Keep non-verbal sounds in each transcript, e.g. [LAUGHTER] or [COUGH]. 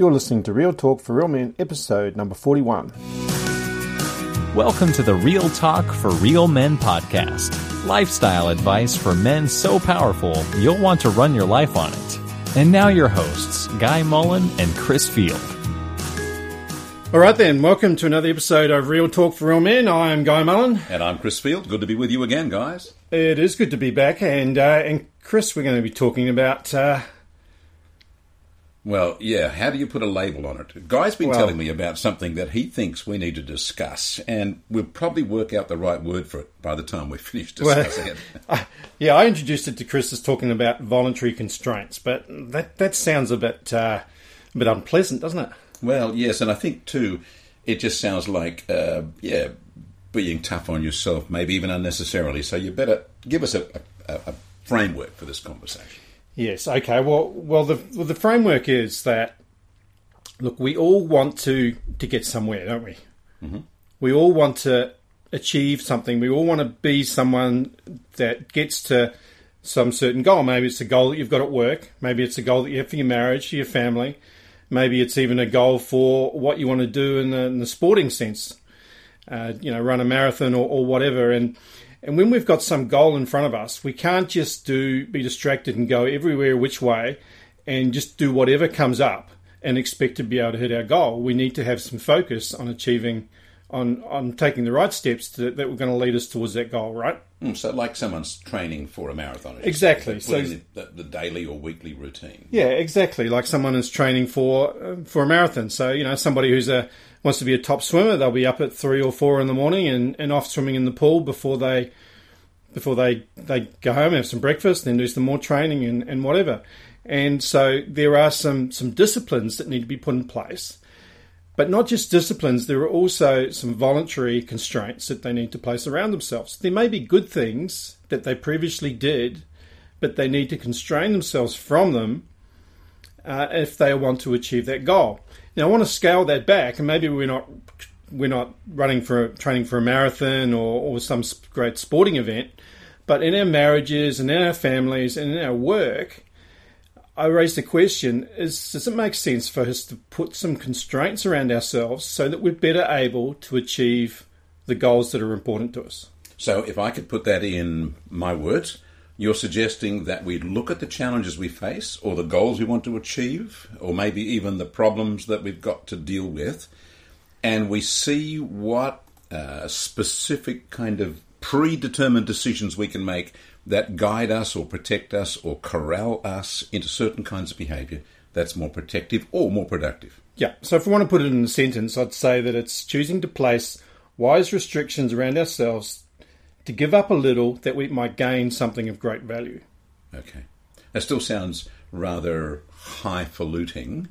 You're listening to Real Talk for Real Men, episode number 41. Welcome to the Real Talk for Real Men podcast. Lifestyle advice for men so powerful you'll want to run your life on it. And now your hosts, Guy Mullen and Chris Field. All right, then, welcome to another episode of Real Talk for Real Men. I'm Guy Mullen. And I'm Chris Field. Good to be with you again, guys. It is good to be back. And, uh, and Chris, we're going to be talking about. Uh, well, yeah, how do you put a label on it? Guy's been Well- telling me about something that he thinks we need to discuss, and we'll probably work out the right word for it by the time we [LAUGHS] finish discussing it. [LAUGHS] I- yeah, I introduced it to Chris as talking about voluntary constraints, but that, that sounds a bit, uh, a bit unpleasant, doesn't it? Well, yes, and I think too, it just sounds like, uh, yeah, being tough on yourself, maybe even unnecessarily. So you better give us a, a, a framework for this conversation. Yes. Okay. Well, well, the well, the framework is that look, we all want to to get somewhere, don't we? We all want to achieve something. We all want to be someone that gets to some certain goal. Maybe it's a goal that you've got at work. Maybe it's a goal that you have for your marriage, for your family. Maybe it's even a goal for what you want to do in the, in the sporting sense. Uh, you know, run a marathon or, or whatever. And and when we've got some goal in front of us, we can't just do be distracted and go everywhere which way, and just do whatever comes up and expect to be able to hit our goal. We need to have some focus on achieving, on on taking the right steps to, that were going to lead us towards that goal. Right? Mm, so, like someone's training for a marathon. Exactly. So- the, the daily or weekly routine. Yeah, exactly. Like someone is training for uh, for a marathon. So you know, somebody who's a wants to be a top swimmer, they'll be up at three or four in the morning and, and off swimming in the pool before they before they they go home, have some breakfast, then do some more training and, and whatever. And so there are some some disciplines that need to be put in place. But not just disciplines, there are also some voluntary constraints that they need to place around themselves. There may be good things that they previously did, but they need to constrain themselves from them uh, if they want to achieve that goal. Now, I want to scale that back, and maybe we're not we're not running for a, training for a marathon or, or some great sporting event, but in our marriages and in our families and in our work, I raised the question: Is does it make sense for us to put some constraints around ourselves so that we're better able to achieve the goals that are important to us? So, if I could put that in my words, you're suggesting that we look at the challenges we face, or the goals we want to achieve, or maybe even the problems that we've got to deal with, and we see what uh, specific kind of predetermined decisions we can make that guide us, or protect us, or corral us into certain kinds of behavior that's more protective or more productive. Yeah. So if we want to put it in a sentence, I'd say that it's choosing to place wise restrictions around ourselves to give up a little that we might gain something of great value. Okay. That still sounds rather highfalutin.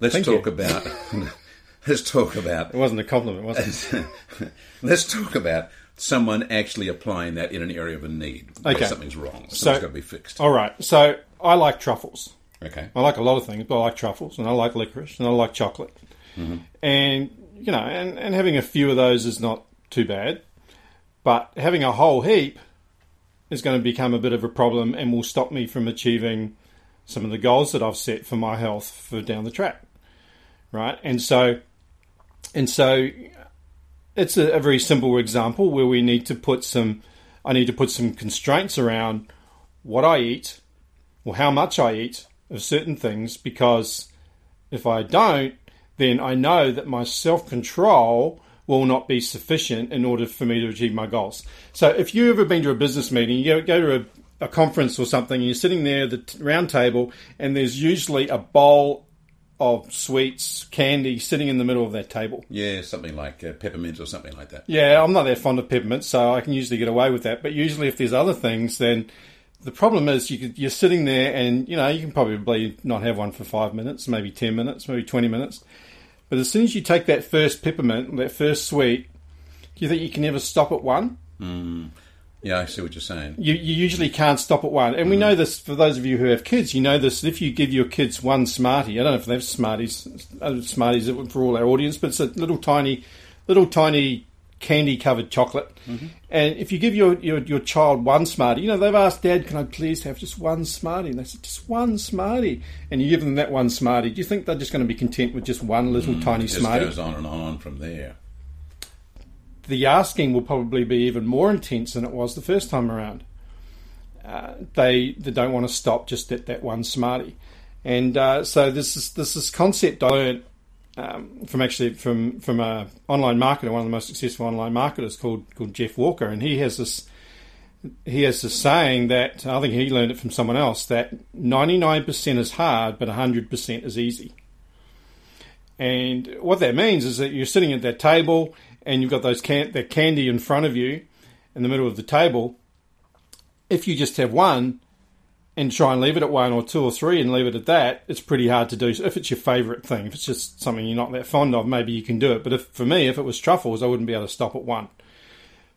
Let's Thank talk you. about. [LAUGHS] let's talk about. It wasn't a compliment, was it? [LAUGHS] let's talk about someone actually applying that in an area of a need. Okay. something's wrong. Something's So- got to be fixed. All right. So I like truffles. Okay. I like a lot of things, but I like truffles and I like licorice and I like chocolate. Mm-hmm. And, you know, and, and having a few of those is not too bad. But having a whole heap is going to become a bit of a problem and will stop me from achieving some of the goals that I've set for my health for down the track. Right? And so, and so it's a, a very simple example where we need to put some, I need to put some constraints around what I eat or how much I eat of certain things because if I don't, then I know that my self control will not be sufficient in order for me to achieve my goals. So if you've ever been to a business meeting, you go, to a, a conference or something, and you're sitting there at the t- round table, and there's usually a bowl of sweets, candy sitting in the middle of that table. Yeah, something like uh, peppermint or something like that. Yeah, I'm not that fond of peppermint, so I can usually get away with that. But usually, if there's other things, then the problem is you could, you're sitting there, and you know you can probably not have one for five minutes, maybe ten minutes, maybe twenty minutes. But as soon as you take that first peppermint, that first sweet, do you think you can ever stop at one? Yeah, I see what you're saying. You, you usually can't stop at one. And we know this for those of you who have kids. You know this. If you give your kids one Smartie, I don't know if they have Smarties, uh, Smarties for all our audience, but it's a little tiny, little tiny candy covered chocolate. And if you give your, your, your child one Smartie, you know, they've asked, Dad, can I please have just one Smartie? And they said, just one Smartie. And you give them that one Smartie, do you think they're just going to be content with just one little tiny Smartie? It just Smartie? goes on and on from there. the asking will probably be even more intense than it was the first time around. Uh, they they don't want to stop just at that one smartie, and uh, so this is this is concept I learned um, from actually from from a online marketer, one of the most successful online marketers called called Jeff Walker, and he has this he has this saying that I think he learned it from someone else that ninety nine percent is hard, but hundred percent is easy. And what that means is that you're sitting at that table and you've got those can- that candy in front of you in the middle of the table. If you just have one and try and leave it at one or two or three and leave it at that, it's pretty hard to do. If it's your favourite thing, if it's just something you're not that fond of, maybe you can do it. But if for me, if it was truffles, I wouldn't be able to stop at one.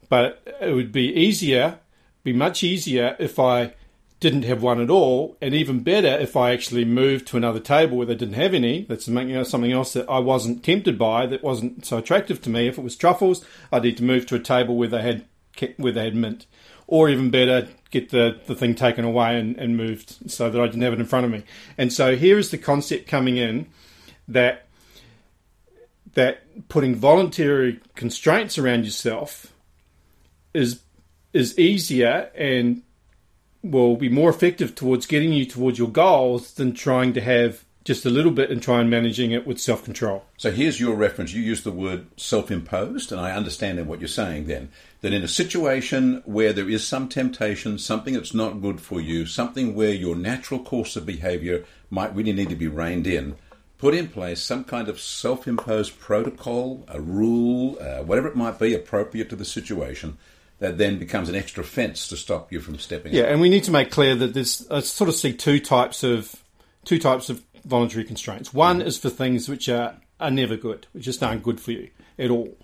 But it would be easier, be much easier if I didn't have one at all, and even better if I actually moved to another table where they didn't have any. That's something, else that I wasn't tempted by, that wasn't so attractive to me. If it was truffles, I'd need to move to a table where they had where they had mint, or even better, get the, the thing taken away and, and moved so that I didn't have it in front of me. And so here is the concept coming in that that putting voluntary constraints around yourself is is easier and will be more effective towards getting you towards your goals than trying to have just a little bit and try and managing it with self control. So here's your reference. You use the word self imposed, and I understand what you're saying then. That in a situation where there is some temptation, something that's not good for you, something where your natural course of behavior might really need to be reined in, put in place some kind of self imposed protocol, a rule, uh, whatever it might be appropriate to the situation, that then becomes an extra fence to stop you from stepping Yeah, up. and we need to make clear that there's I sort of see two types of two types of voluntary constraints. One is for things which are, are never good, which just aren't good for you at all.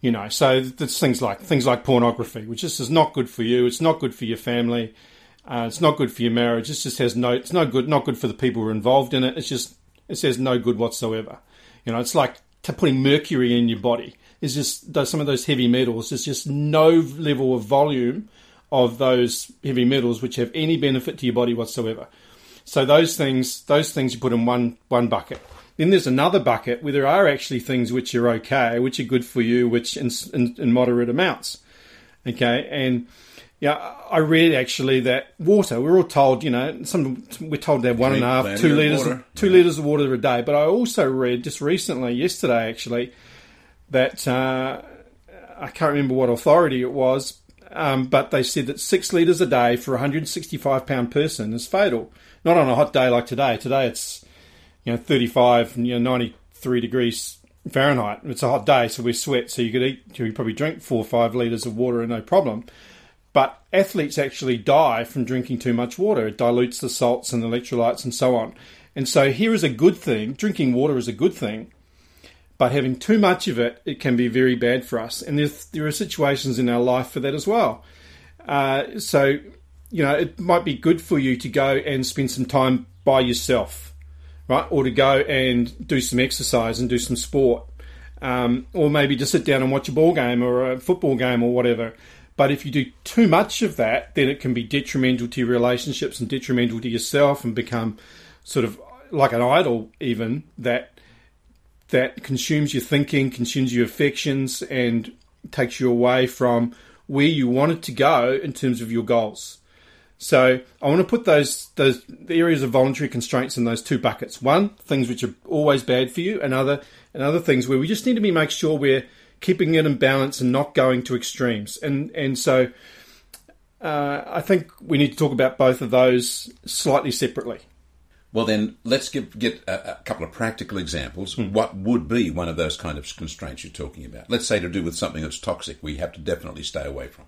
You know, so there's things like things like pornography, which just is not good for you. It's not good for your family. Uh, it's not good for your marriage. It just has no. It's no good. Not good for the people who are involved in it. It's just it says no good whatsoever. You know, it's like putting mercury in your body. It's just those, some of those heavy metals. There's just no level of volume of those heavy metals which have any benefit to your body whatsoever. So those things, those things you put in one one bucket. Then there's another bucket where there are actually things which are okay, which are good for you, which in, in, in moderate amounts. Okay, and yeah, I read actually that water. We're all told, you know, some we're told to have one and a half, two liters, water. two Yeah. liters of water a day. But I also read just recently, yesterday actually, that uh, I can't remember what authority it was, um, but they said that six litres a day for a 165 pound person is fatal. Not on a hot day like today. Today it's you know 35, you know 93 degrees Fahrenheit. It's a hot day, so we sweat. So you could eat, you probably drink four or five litres of water and no problem. But athletes actually die from drinking too much water. It dilutes the salts and electrolytes and so on. And so here is a good thing. Drinking water is a good thing but having too much of it, it can be very bad for us. And there are situations in our life for that as well. Uh, so, you know, it might be good for you to go and spend some time by yourself, right? Or to go and do some exercise and do some sport. Um, or maybe just sit down and watch a ball game or a football game or whatever. But if you do too much of that, then it can be detrimental to your relationships and detrimental to yourself and become sort of like an idol, even that that consumes your thinking, consumes your affections, and takes you away from where you wanted to go in terms of your goals. So I want to put those those areas of voluntary constraints in those two buckets. One, things which are always bad for you, and other and other things where we just need to be make sure we're keeping it in balance and not going to extremes. And and so uh, I think we need to talk about both of those slightly separately. Well, then let's give, get a, a couple of practical examples. What would be one of those kind of constraints you're talking about? Let's say to do with something that's toxic, we have to definitely stay away from.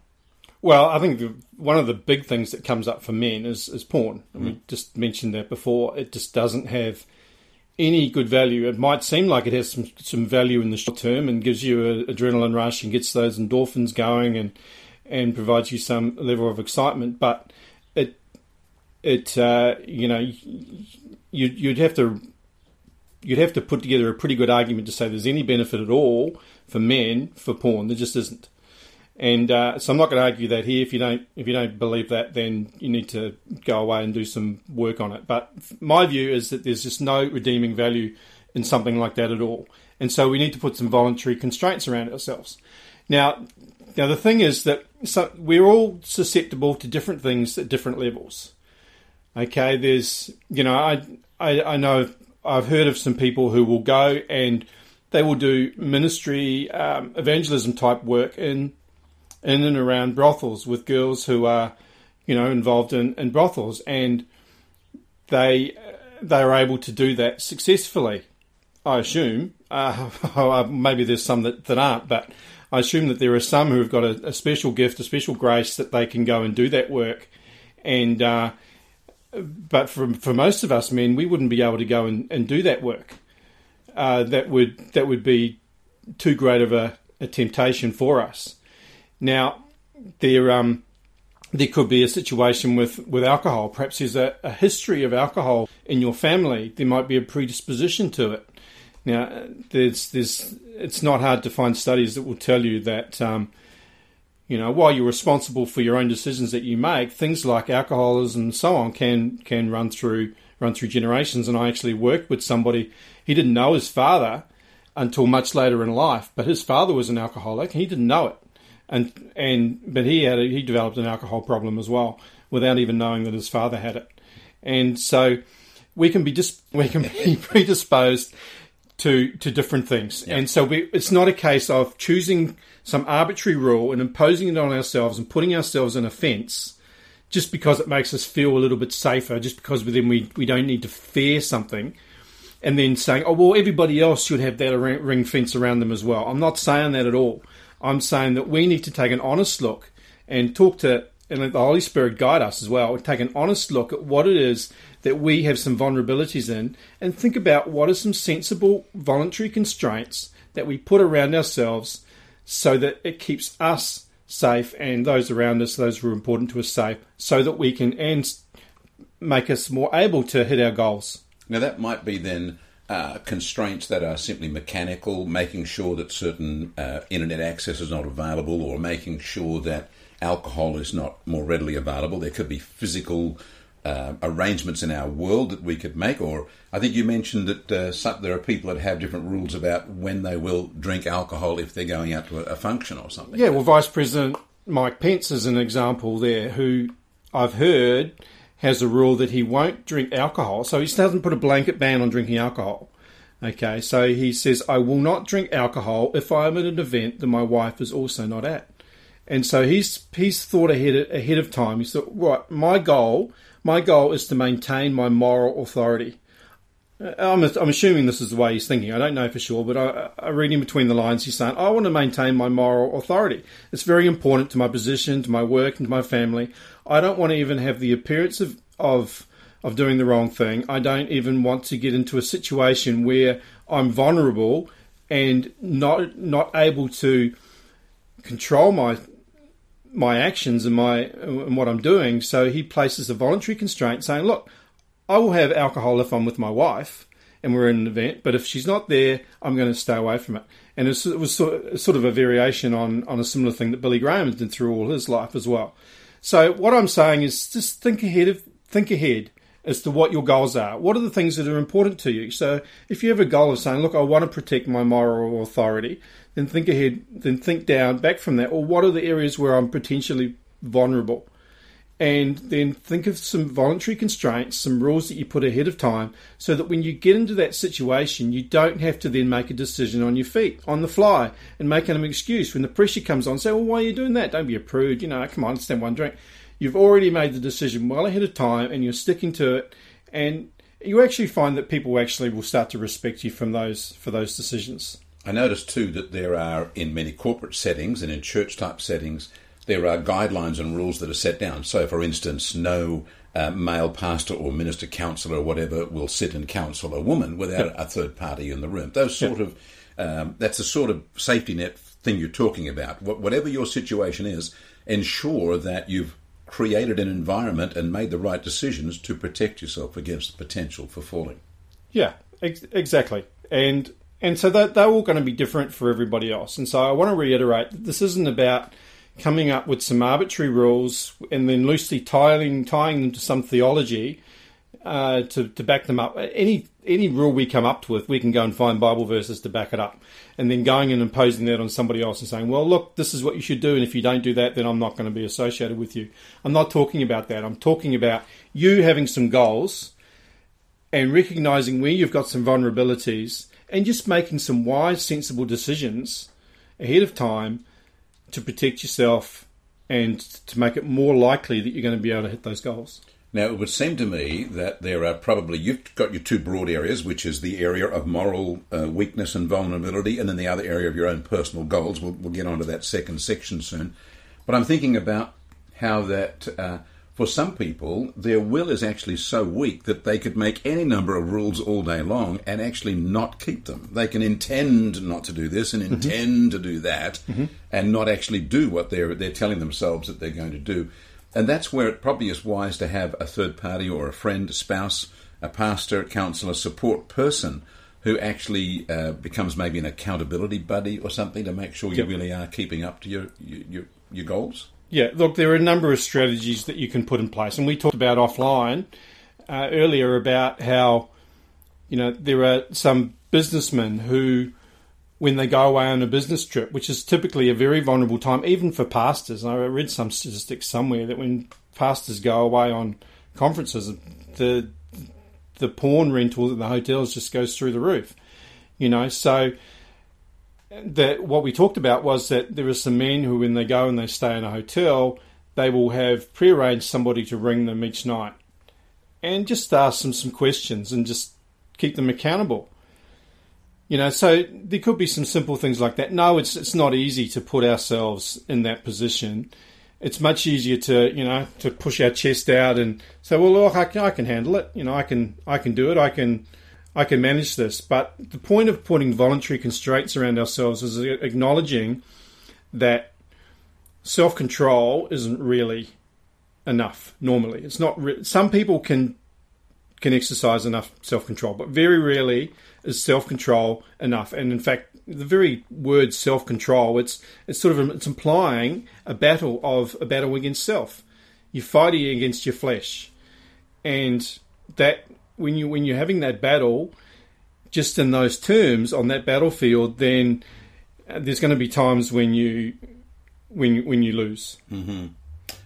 Well, I think the, one of the big things that comes up for men is, is porn. And we just mentioned that before. It just doesn't have any good value. It might seem like it has some some value in the short term and gives you an adrenaline rush and gets those endorphins going and and provides you some level of excitement. But it it uh, you know you you'd have to you'd have to put together a pretty good argument to say there's any benefit at all for men for porn. There just isn't. And uh, so I'm not going to argue that here. If you don't, if you don't believe that, then you need to go away and do some work on it. But my view is that there's just no redeeming value in something like that at all. And so we need to put some voluntary constraints around ourselves. Now, now the thing is that so we're all susceptible to different things at different levels. Okay, there's you know I I, I know I've heard of some people who will go and they will do ministry um, evangelism type work in in and around brothels with girls who are, you know, involved in, in brothels, and they they are able to do that successfully. I assume. [LAUGHS] Uh, maybe there's some that, that aren't, but I assume that there are some who have got a, a special gift, a special grace that they can go and do that work. And uh, but for for most of us men, we wouldn't be able to go and, and do that work. Uh, that would that would be too great of a, a temptation for us. Now, there um, there could be a situation with, with alcohol. Perhaps there's a, a history of alcohol in your family. There might be a predisposition to it. Now, there's there's it's not hard to find studies that will tell you that um, you know while you're responsible for your own decisions that you make, things like alcoholism and so on can can run through run through generations. And I actually worked with somebody. He didn't know his father until much later in life, but his father was an alcoholic. And he didn't know it and and but he had a, he developed an alcohol problem as well without even knowing that his father had it, and so we can be just we can be [LAUGHS] predisposed to to different things, and so we, it's not a case of choosing some arbitrary rule and imposing it on ourselves and putting ourselves in a fence just because it makes us feel a little bit safer, just because then we, we don't need to fear something, and then saying, oh, well, everybody else should have that ring fence around them as well. I'm not saying that at all. I'm saying that we need to take an honest look and talk to, and let the Holy Spirit guide us as well, take an honest look at what it is that we have some vulnerabilities in and think about what are some sensible voluntary constraints that we put around ourselves so that it keeps us safe and those around us, those who are important to us, safe, so that we can and make us more able to hit our goals. Now, that might be then uh, constraints that are simply mechanical, making sure that certain uh, internet access is not available, or making sure that alcohol is not more readily available. There could be physical uh, arrangements in our world that we could make, or I think you mentioned that uh, some, there are people that have different rules about when they will drink alcohol if they're going out to a, a function or something. Yeah, well, Vice President Mike Pence is an example there who I've heard has a rule that he won't drink alcohol. So he doesn't put a blanket ban on drinking alcohol. Okay, so he says, I will not drink alcohol if I am at an event that my wife is also not at. And so he's he's thought ahead ahead of time. He's thought, right, my goal, my goal is to maintain my moral authority. Uh, I'm, I'm assuming this is the way he's thinking. I don't know for sure, but I, I read in between the lines. He's saying, I want to maintain my moral authority. It's very important to my position, to my work, and to my family. I don't want to even have the appearance of, of, of doing the wrong thing. I don't even want to get into a situation where I'm vulnerable and not not able to control my my actions and my and what I'm doing. So he places a voluntary constraint saying, look, I will have alcohol if I'm with my wife and we're in an event, but if she's not there, I'm going to stay away from it. And it was sort of a variation on, on a similar thing that Billy Graham did through all his life as well. So what I'm saying is just think ahead of think ahead as to what your goals are. What are the things that are important to you? So if you have a goal of saying, look, I want to protect my moral authority, then think ahead, then think down back from that. Or what are the areas where I'm potentially vulnerable? And then think of some voluntary constraints, some rules that you put ahead of time, so that when you get into that situation, you don't have to then make a decision on your feet, on the fly, and make an excuse when the pressure comes on. Say, well, why are you doing that? Don't be a prude. You know, come on, stand one drink. You've already made the decision well ahead of time, and you're sticking to it, and you actually find that people actually will start to respect you from those for those decisions. I notice too that there are in many corporate settings and in church type settings there are guidelines and rules that are set down. So, for instance, no uh, male pastor or minister, counsellor, or whatever will sit and counsel a woman without a third party in the room. Those sort of um, that's the sort of safety net thing you're talking about. Whatever your situation is, ensure that you've created an environment and made the right decisions to protect yourself against the potential for falling. Yeah, Ex- exactly, and and so they're, they're all going to be different for everybody else. And so I want to reiterate that this isn't about coming up with some arbitrary rules and then loosely tying tying them to some theology uh, to to back them up. Any any rule we come up with, we can go and find Bible verses to back it up, and then going and imposing that on somebody else and saying, "Well, look, this is what you should do, and if you don't do that, then I'm not going to be associated with you." I'm not talking about that. I'm talking about you having some goals and recognizing where you've got some vulnerabilities and just making some wise, sensible decisions ahead of time to protect yourself and to make it more likely that you're going to be able to hit those goals. Now, it would seem to me that there are probably, you've got your two broad areas, which is the area of moral uh, weakness and vulnerability, and then the other area of your own personal goals. We'll, we'll get onto that second section soon. But I'm thinking about how that, uh, for some people, their will is actually so weak that they could make any number of rules all day long and actually not keep them. They can intend not to do this and intend to do that and not actually do what they're, they're telling themselves that they're going to do. And that's where it probably is wise to have a third party or a friend, a spouse, a pastor, counselor, support person who actually uh, becomes maybe an accountability buddy or something to make sure you Yep. really are keeping up to your your, your, your goals. Yeah, look, there are a number of strategies that you can put in place, and we talked about offline uh, earlier about how you know there are some businessmen who, when they go away on a business trip, which is typically a very vulnerable time, even for pastors. I read some statistics somewhere that when pastors go away on conferences, the the porn rental at the hotels just goes through the roof. You know, so that what we talked about was that there are some men who, when they go and they stay in a hotel, they will have prearranged somebody to ring them each night, and just ask them some questions and just keep them accountable. You know, so there could be some simple things like that. No, it's it's not easy to put ourselves in that position. It's much easier to you know to push our chest out and say, well, look, I can, I can handle it. You know, I can I can do it. I can I can manage this. But the point of putting voluntary constraints around ourselves is acknowledging that self control isn't really enough. Normally, it's not. Re- Some people can can exercise enough self control, but very rarely is self control enough. And in fact, the very word self control it's it's sort of it's implying a battle of a battle against self. You're fighting against your flesh, and that when you when you're having that battle, just in those terms on that battlefield, then uh, there's going to be times when you when when you lose.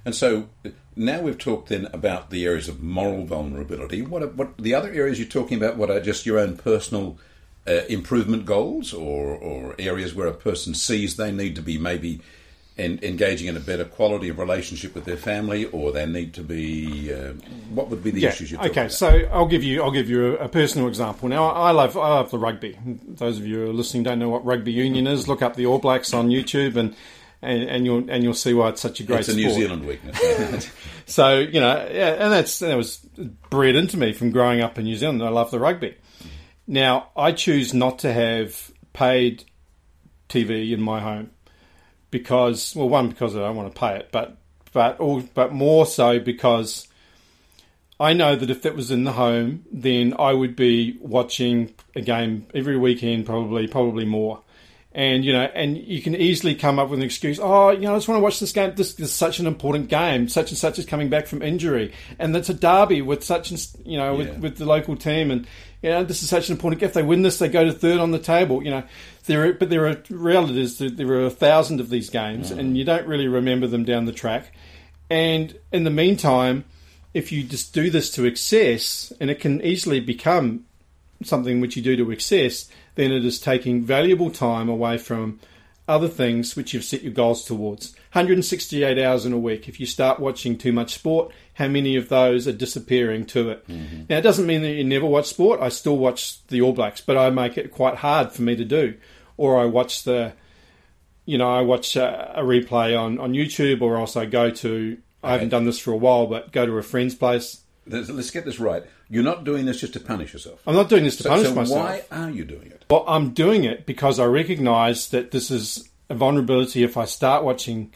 And so now we've talked then about the areas of moral vulnerability. What what the other areas you're talking about? What are just your own personal uh, improvement goals, or or areas where a person sees they need to be maybe en- engaging in a better quality of relationship with their family, or they need to be. Uh, what would be the issues you're okay, about? so I'll give you I'll give you a, a personal example. Now I love I love the rugby. Those of you who are listening don't know what rugby union is. Look up the All Blacks on YouTube and. And, and you'll and you'll see why it's such a great it's a sport. New Zealand weakness. [LAUGHS] So you know, yeah, and that's that was bred into me from growing up in New Zealand. I love the rugby. Now I choose not to have paid TV in my home because, well, one because I don't want to pay it, but but all, but more so because I know that if that was in the home, then I would be watching a game every weekend, probably probably more. And you know, and you can easily come up with an excuse. Oh, you know, I just want to watch this game. This, is such an important game. Such and such is coming back from injury, and it's a derby with such and you know Yeah. with, with the local team, and you know this is such an important. If they win this, they go to third on the table. You know, there. But there are that there are a thousand of these games, and you don't really remember them down the track. And in the meantime, if you just do this to excess, and it can easily become something which you do to excess, then it is taking valuable time away from other things which you've set your goals towards. 168 hours in a week. If you start watching too much sport, how many of those are disappearing to it? Mm-hmm. Now, it doesn't mean that you never watch sport. I still watch the All Blacks, but I make it quite hard for me to do. Or I watch the, you know, I watch a, a replay on, on YouTube, or else I go to, I haven't done this for a while, but go to a friend's place. Let's, let's get this right. You're not doing this just to punish yourself. I'm not doing this to So, punish so myself. why are you doing it? Well, I'm doing it because I recognise that this is a vulnerability. If I start watching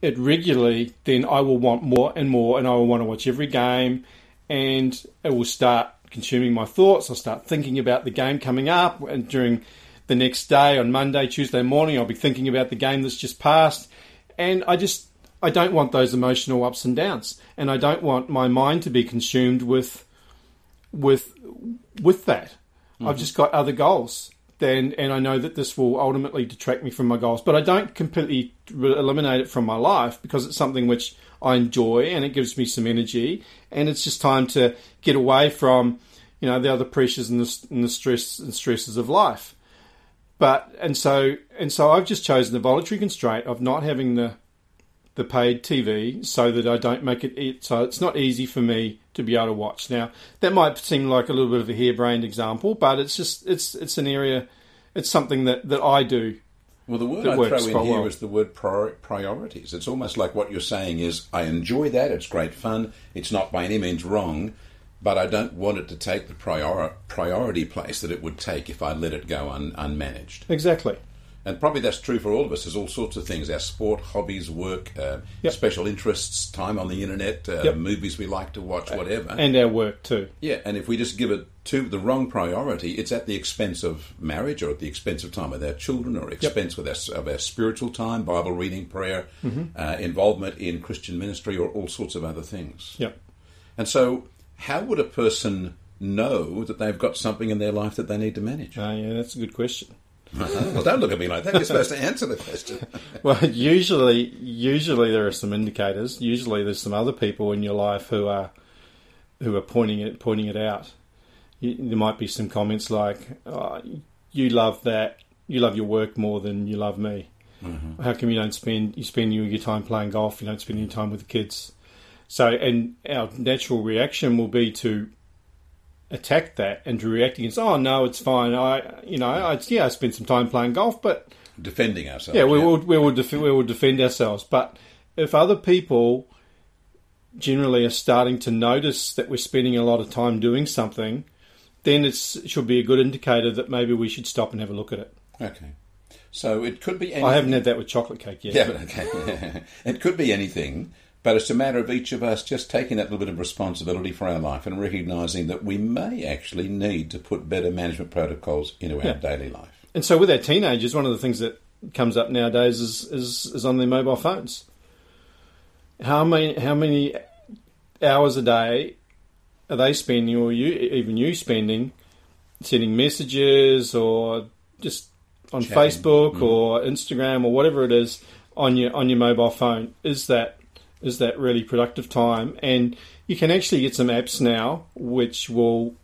it regularly, then I will want more and more, and I will want to watch every game, and it will start consuming my thoughts. I'll start thinking about the game coming up, and during the next day on Monday, Tuesday morning, I'll be thinking about the game that's just passed, and I just I don't want those emotional ups and downs, and I don't want my mind to be consumed with with with that. Mm-hmm. I've just got other goals. Then, and I know that this will ultimately detract me from my goals, but I don't completely eliminate it from my life because it's something which I enjoy and it gives me some energy, and it's just time to get away from, you know, the other pressures and the, and the stress and stresses of life. But and so and so I've just chosen the voluntary constraint of not having the the paid TV so that I don't make it so it's not easy for me to be able to watch. Now that might seem like a little bit of a harebrained example, but it's just it's it's an area, it's something that that I do. Well, the word I throw in here well. is the word priorities. It's almost like what you're saying is I enjoy that. It's great fun. It's not by any means wrong, but I don't want it to take the prior, priority place that it would take if I let it go un, unmanaged. Exactly. And probably that's true for all of us. There's all sorts of things: our sport, hobbies, work, uh, yep. special interests, time on the internet, uh, yep. movies we like to watch, whatever, and our work too. Yeah, and if we just give it to the wrong priority, it's at the expense of marriage, or at the expense of time with our children, or expense yep. with our, of our spiritual time, Bible reading, prayer, mm-hmm. uh, involvement in Christian ministry, or all sorts of other things. Yep. And so, how would a person know that they've got something in their life that they need to manage? Uh, yeah, that's a good question. [LAUGHS] well, don't look at me like that. You're supposed to answer the question. [LAUGHS] well, usually, usually there are some indicators. Usually, there's some other people in your life who are who are pointing it pointing it out. You, there might be some comments like, oh, "You love that. You love your work more than you love me. Mm-hmm. How come you don't spend you spend your time playing golf? You don't spend any time with the kids." So, and our natural reaction will be to attack that and to react against. Oh no, it's fine. I you know I, yeah I spent some time playing golf, but defending ourselves. Yeah, we yeah. will we will def- we will defend ourselves. But if other people generally are starting to notice that we're spending a lot of time doing something, then it should be a good indicator that maybe we should stop and have a look at it. Okay. So it could be. Anything. I haven't had that with chocolate cake yet. Yeah, but okay. [LAUGHS] it could be anything. But it's a matter of each of us just taking that little bit of responsibility for our life and recognizing that we may actually need to put better management protocols into our yeah. daily life. And so, with our teenagers, one of the things that comes up nowadays is, is, is on their mobile phones. How many how many hours a day are they spending, or you even you spending, sending messages or just on Chatting. Facebook mm. or Instagram or whatever it is on your on your mobile phone? Is that is that really productive time. And you can actually get some apps now which will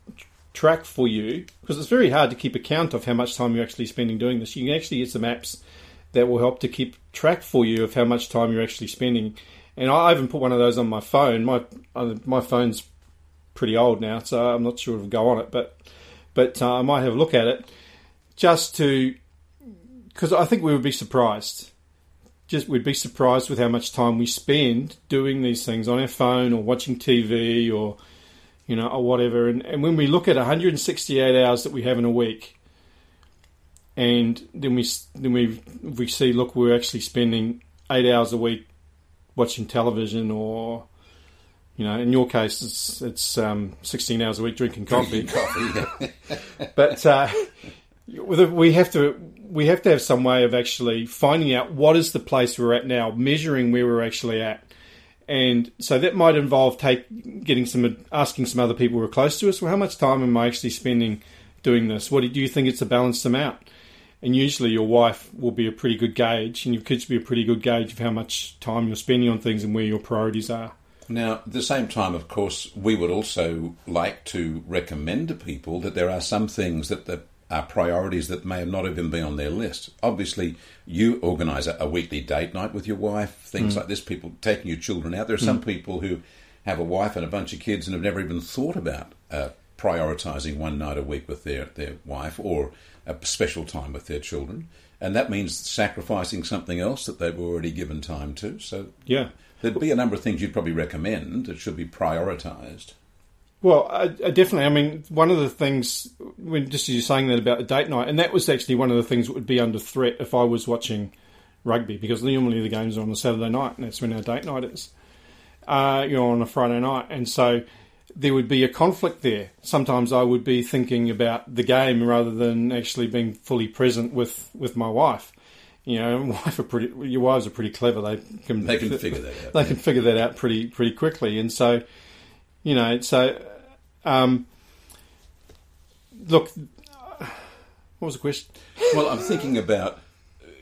track for you because it's very hard to keep account of how much time you're actually spending doing this. You can actually get some apps that will help to keep track for you of how much time you're actually spending. And I even put one of those on my phone. My uh, my phone's pretty old now, so I'm not sure it'll go on it, but but uh, I might have a look at it just to because I think we would be surprised just we'd be surprised with how much time we spend doing these things on our phone or watching TV or you know or whatever. And, and when we look at 168 hours that we have in a week, and then we then we we see look we're actually spending eight hours a week watching television or you know, in your case, it's it's um, 16 hours a week drinking coffee. Drinking coffee, [LAUGHS] but uh, we have to we have to have some way of actually finding out what is the place we're at now, measuring where we're actually at, and so that might involve take getting some asking some other people who are close to us. Well, how much time am I actually spending doing this? What do you think it's a balanced amount? And usually, your wife will be a pretty good gauge, and your kids will be a pretty good gauge of how much time you're spending on things and where your priorities are. Now, at the same time, of course, we would also like to recommend to people that there are some things that the uh, priorities that may have not even been on their list. Obviously, you organise a, a, weekly date night with your wife, things mm. like this, people taking your children out. There are mm. some people who have a wife and a bunch of kids and have never even thought about uh, prioritising one night a week with their, their wife or a special time with their children. And that means sacrificing something else that they've already given time to. So, yeah. There'd be a number of things you'd probably recommend that should be prioritised. Well, I, I definitely. I mean, one of the things when just as you're saying that about the date night, and that was actually one of the things that would be under threat if I was watching rugby because normally the games are on a Saturday night, and that's when our date night is. Uh, you know, on a Friday night, and so there would be a conflict there. Sometimes I would be thinking about the game rather than actually being fully present with, with my wife. You know, [LAUGHS] wife are pretty. Your wives are pretty clever. They can They can figure that out. [LAUGHS] They can figure that out pretty pretty quickly. And so, you know, so um, look. What was the question? Well, I'm thinking about.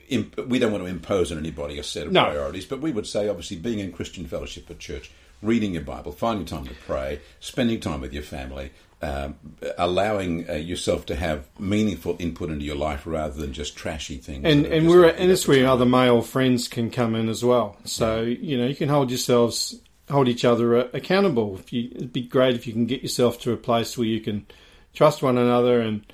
imp- We don't want to impose on anybody a set of No. priorities, but we would say, obviously, being in Christian fellowship at church, reading your Bible, finding time to pray, spending time with your family, um, allowing uh, yourself to have meaningful input into your life rather than just trashy things. and and we're and it's where other male friends can come in as well. So you know you can hold yourselves hold each other uh, accountable. You, it'd be great if you can get yourself to a place where you can trust one another and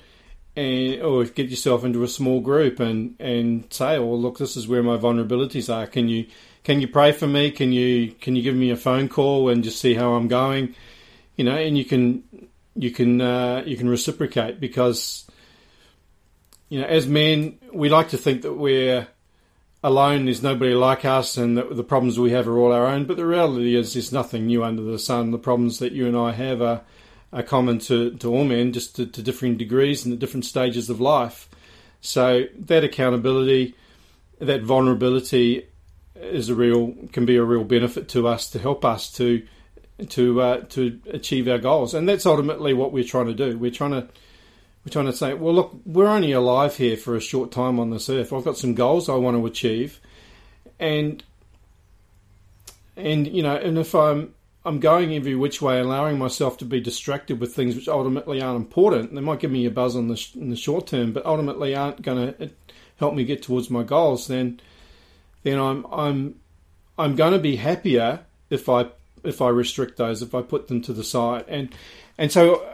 and or get yourself into a small group and and say, well, look, this is where my vulnerabilities are. Can you can you pray for me? Can you can you give me a phone call and just see how I'm going? You know, and you can you can uh, you can reciprocate because you know, as men, we like to think that we're alone. There's nobody like us, and that the problems we have are all our own. But the reality is, there's nothing new under the sun. The problems that you and I have are, are common to, to all men, just to, to differing degrees and at different stages of life. So that accountability, that vulnerability, is a real can be a real benefit to us to help us to to uh, to achieve our goals, and that's ultimately what we're trying to do. We're trying to we're trying to say, well, look, we're only alive here for a short time on this earth. I've got some goals I want to achieve, and and you know, and if I'm I'm going every which way, allowing myself to be distracted with things which ultimately aren't important. They might give me a buzz on the sh- in the short term, but ultimately aren't going to help me get towards my goals. Then, then I'm I'm I'm going to be happier if I if I restrict those, if I put them to the side, and and so uh,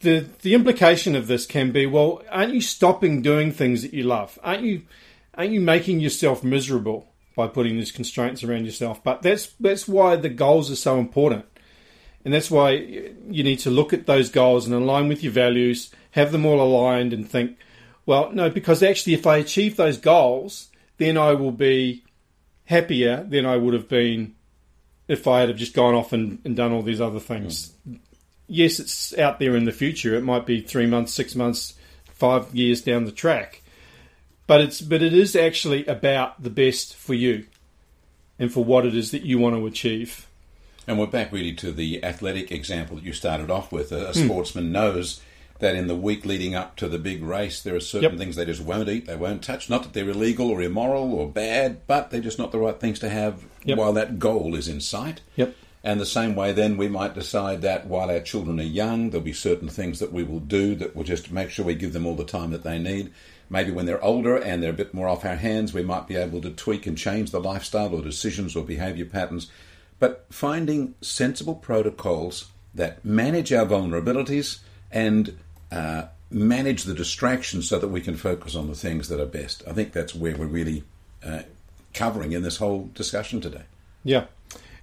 the the implication of this can be, well, aren't you stopping doing things that you love? Aren't you aren't you making yourself miserable by putting these constraints around yourself? But that's that's why the goals are so important, and that's why you need to look at those goals and align with your values, have them all aligned, and think, well, no, because actually, if I achieve those goals, then I will be happier than I would have been if I had have just gone off and, and done all these other things. Hmm. Yes, it's out there in the future. It might be three months, six months, five years down the track, but it's but it is actually about the best for you and for what it is that you want to achieve. And we're back really to the athletic example that you started off with. A, a Hmm. sportsman knows that in the week leading up to the big race, there are certain Yep. things they just won't eat, they won't touch. Not that they're illegal or immoral or bad, but they're just not the right things to have Yep. while that goal is in sight. Yep. And the same way, then we might decide that while our children are young, there'll be certain things that we will do that will just make sure we give them all the time that they need. Maybe when they're older and they're a bit more off our hands, we might be able to tweak and change the lifestyle or decisions or behaviour patterns. But finding sensible protocols that manage our vulnerabilities and uh, manage the distractions so that we can focus on the things that are best. I think that's where we're really uh, covering in this whole discussion today. Yeah,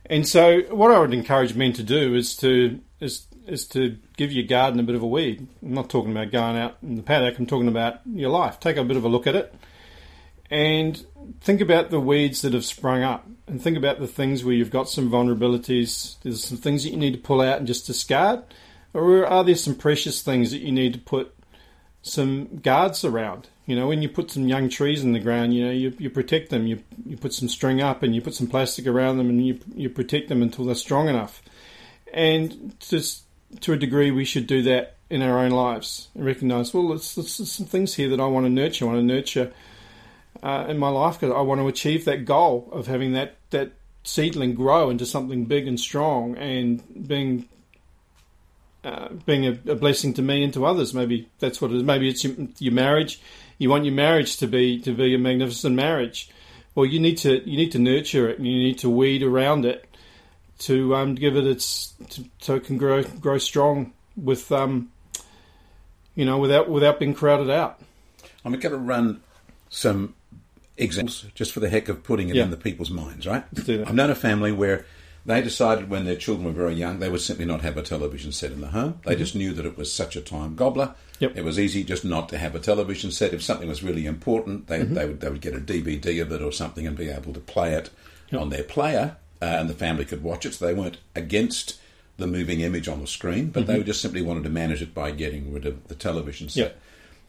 and so what I would encourage men to do is to is is to give your garden a bit of a weed. I'm not talking about going out in the paddock. I'm talking about your life. Take a bit of a look at it, and think about the weeds that have sprung up, and think about the things where you've got some vulnerabilities. There's some things that you need to pull out and just discard, or are there some precious things that you need to put some guards around. You know, when you put some young trees in the ground, you know, you, you protect them. You you put some string up and you put some plastic around them and you you protect them until they're strong enough. And just to a degree, we should do that in our own lives and recognize, well, there's, some things here that I want to nurture. I want to nurture uh, in my life because I want to achieve that goal of having that that seedling grow into something big and strong and being uh, being a, a blessing to me and to others. Maybe that's what it is. Maybe it's your, your marriage. You want your marriage to be to be a magnificent marriage. Well, you need to you need to nurture it and you need to weed around it to um, give it its to, so it can grow grow strong with um, you know without without being crowded out. I'm going to run some examples just for the heck of putting it Yeah. in the people's minds, right? Let's do that. I've known a family where they decided when their children were very young they would simply not have a television set in the home. They just knew that it was such a time gobbler. Mm-hmm. Yep. It was easy just not to have a television set. If something was really important, they, Mm-hmm. they, would, they would get a DVD of it or something and be able to play it on their player, uh, and the family could watch it. So they weren't against the moving image on the screen, but Mm-hmm. they just simply wanted to manage it by getting rid of the television set.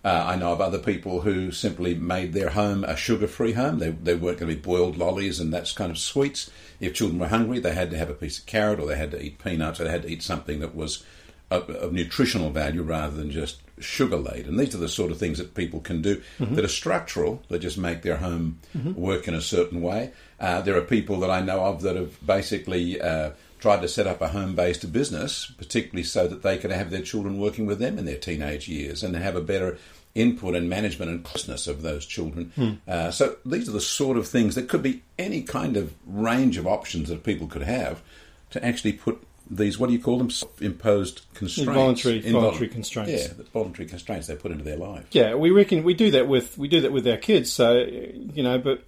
Uh, I know of other people who simply made their home a sugar-free home. They, they weren't going to be boiled lollies and that's kind of sweets. If children were hungry, they had to have a piece of carrot or they had to eat peanuts or they had to eat something that was of, of nutritional value rather than just sugar-laden. And these are the sort of things that people can do that are structural. They just make their home work in a certain way. Uh, there are people that I know of that have basically uh, tried to set up a home-based business, particularly so that they could have their children working with them in their teenage years and have a better input and management and closeness of those children. Uh, so these are the sort of things that could be any kind of range of options that people could have to actually put these what do you call them imposed constraints Involuntary- Invol- voluntary constraints. yeah the voluntary constraints they put into their life Yeah, we reckon we do that with we do that with our kids. So you know, but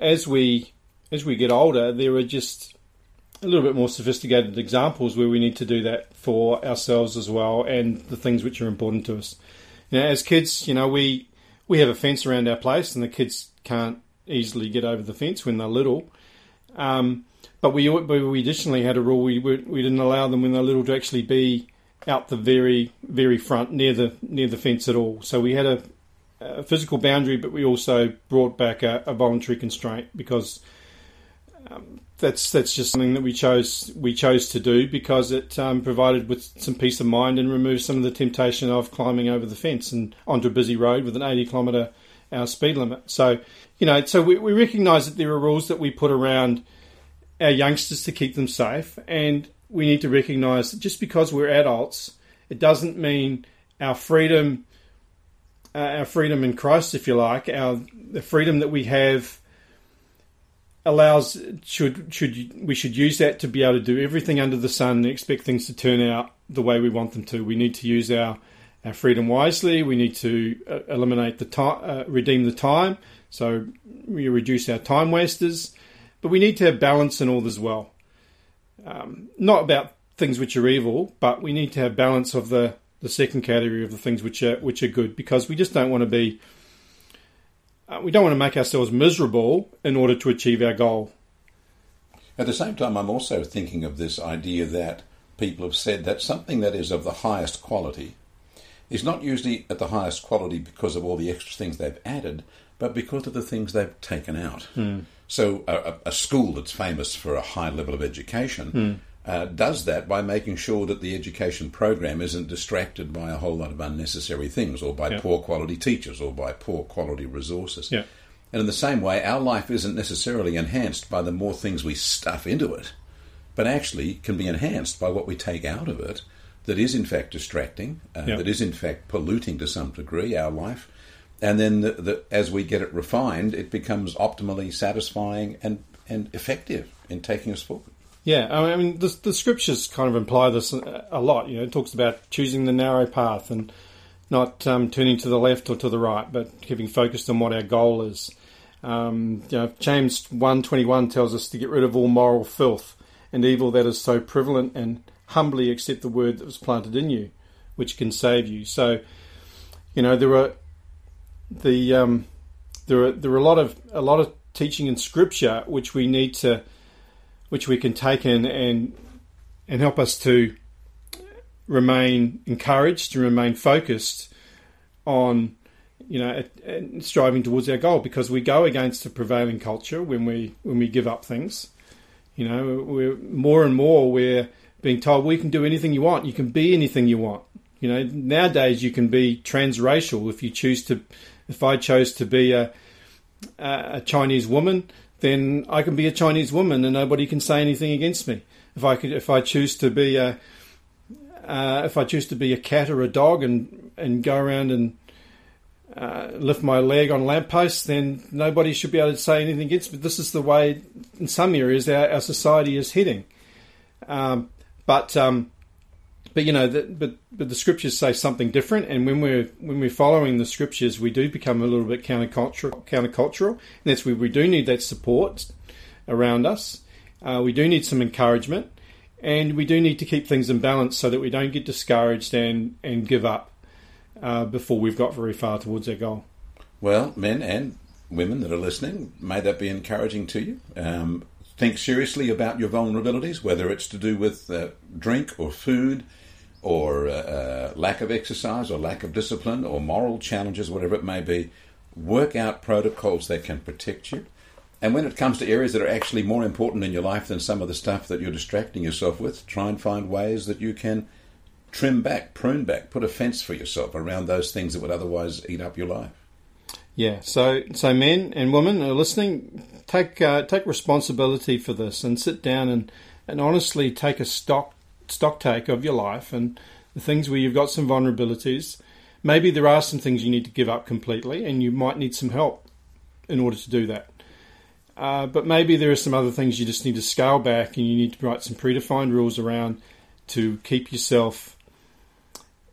as we as we get older, there are just a little bit more sophisticated examples where we need to do that for ourselves as well, and the things which are important to us. You know, as kids, you know, we we have a fence around our place, and the kids can't easily get over the fence when they're little. Um, but we we additionally had a rule we we didn't allow them when they're little to actually be out the very very front near the near the fence at all. So we had a, a physical boundary, but we also brought back a, a voluntary constraint because um, that's that's just something that we chose we chose to do because it um, provided with some peace of mind and removed some of the temptation of climbing over the fence and onto a busy road with an 80 kilometre hour speed limit. So you know, so we, we recognise that there are rules that we put around our youngsters to keep them safe, and we need to recognise that just because we're adults, it doesn't mean our freedom, uh, our freedom in Christ, if you like, our the freedom that we have allows should should we should use that to be able to do everything under the sun and expect things to turn out the way we want them to. We need to use our our freedom wisely. We need to uh, eliminate the time, uh, redeem the time. So we reduce our time wasters, but we need to have balance in all as well. Um, not about things which are evil, but we need to have balance of the, the second category of the things which are which are good because we just don't want to be uh, we don't want to make ourselves miserable in order to achieve our goal. At the same time, I'm also thinking of this idea that people have said that something that is of the highest quality is not usually at the highest quality because of all the extra things they've added, but because of the things they've taken out. So, a, a- a school that's famous for a high level of education uh, does that by making sure that the education program isn't distracted by a whole lot of unnecessary things, or by Yeah. poor quality teachers, or by poor quality resources. Yeah. And in the same way, our life isn't necessarily enhanced by the more things we stuff into it, but actually can be enhanced by what we take out of it that is in fact distracting, uh, Yeah. that is in fact polluting to some degree our life. And then the, the, as we get it refined, it becomes optimally satisfying and, and effective in taking us forward. Yeah, I mean, the, the scriptures kind of imply this a a lot. You know, it talks about choosing the narrow path and not um, turning to the left or to the right, but keeping focused on what our goal is. Um, you know, James one twenty one tells us to get rid of all moral filth and evil that is so prevalent, and humbly accept the word that was planted in you, which can save you. So, you know, there are the um, there are there are a lot of a lot of teaching in Scripture which we need to which we can take in and and help us to remain encouraged to remain focused on you know striving towards our goal. Because we go against the prevailing culture when we when we give up things. You know we're more and more we're being told we can do anything you want. You can be anything you want. You know nowadays you can be transracial if you choose to if I chose to be a a Chinese woman, then I can be a Chinese woman and nobody can say anything against me. If I could, if I choose to be a, uh, if I choose to be a cat or a dog and and go around and uh, lift my leg on lampposts, then nobody should be able to say anything against me. This is the way, in some areas, our, our society is heading. Um, but um, but you know, the, but but the scriptures say something different, and when we're when we're following the scriptures, we do become a little bit countercultural. Countercultural, and that's where we do need that support around us. Uh, we do need some encouragement, and we do need to keep things in balance so that we don't get discouraged and and give up uh, before we've got very far towards our goal. Well, men and women that are listening, may that be encouraging to you. Um, think seriously about your vulnerabilities, whether it's to do with uh, drink or food or uh, uh, lack of exercise or lack of discipline or moral challenges, whatever it may be, work out protocols that can protect you. And when it comes to areas that are actually more important in your life than some of the stuff that you're distracting yourself with, try and find ways that you can trim back, prune back, put a fence for yourself around those things that would otherwise eat up your life. Yeah, so so men and women are listening. Take uh, take responsibility for this and sit down and, and honestly take a stock stock take of your life and the things where you've got some vulnerabilities. Maybe there are some things you need to give up completely, and you might need some help in order to do that. Uh, but maybe there are some other things you just need to scale back, and you need to write some predefined rules around to keep yourself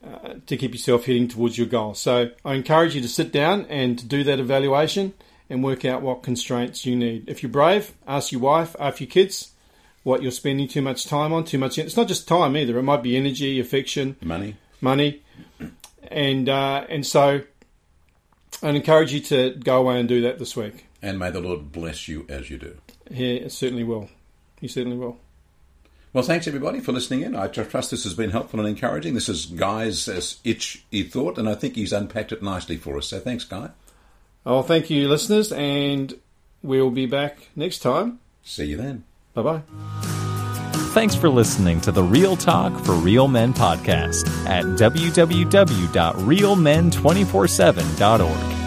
uh, to keep yourself heading towards your goal. So I encourage you to sit down and to do that evaluation and work out what constraints you need. If you're brave, ask your wife, ask your kids what you're spending too much time on. Too much. It's not just time either. It might be energy, affection, money, money, and uh, and so I'd encourage you to go away and do that this week. And may the Lord bless you as you do. Yeah, it certainly will. He certainly will. Well, thanks everybody for listening in. I trust this has been helpful and encouraging. This is Guy's uh, itch he thought, and I think he's unpacked it nicely for us. So thanks, Guy. Oh, thank you, listeners, and we'll be back next time. See you then. Bye bye. Thanks for listening to the Real Talk for Real Men podcast at www.realmen247.org.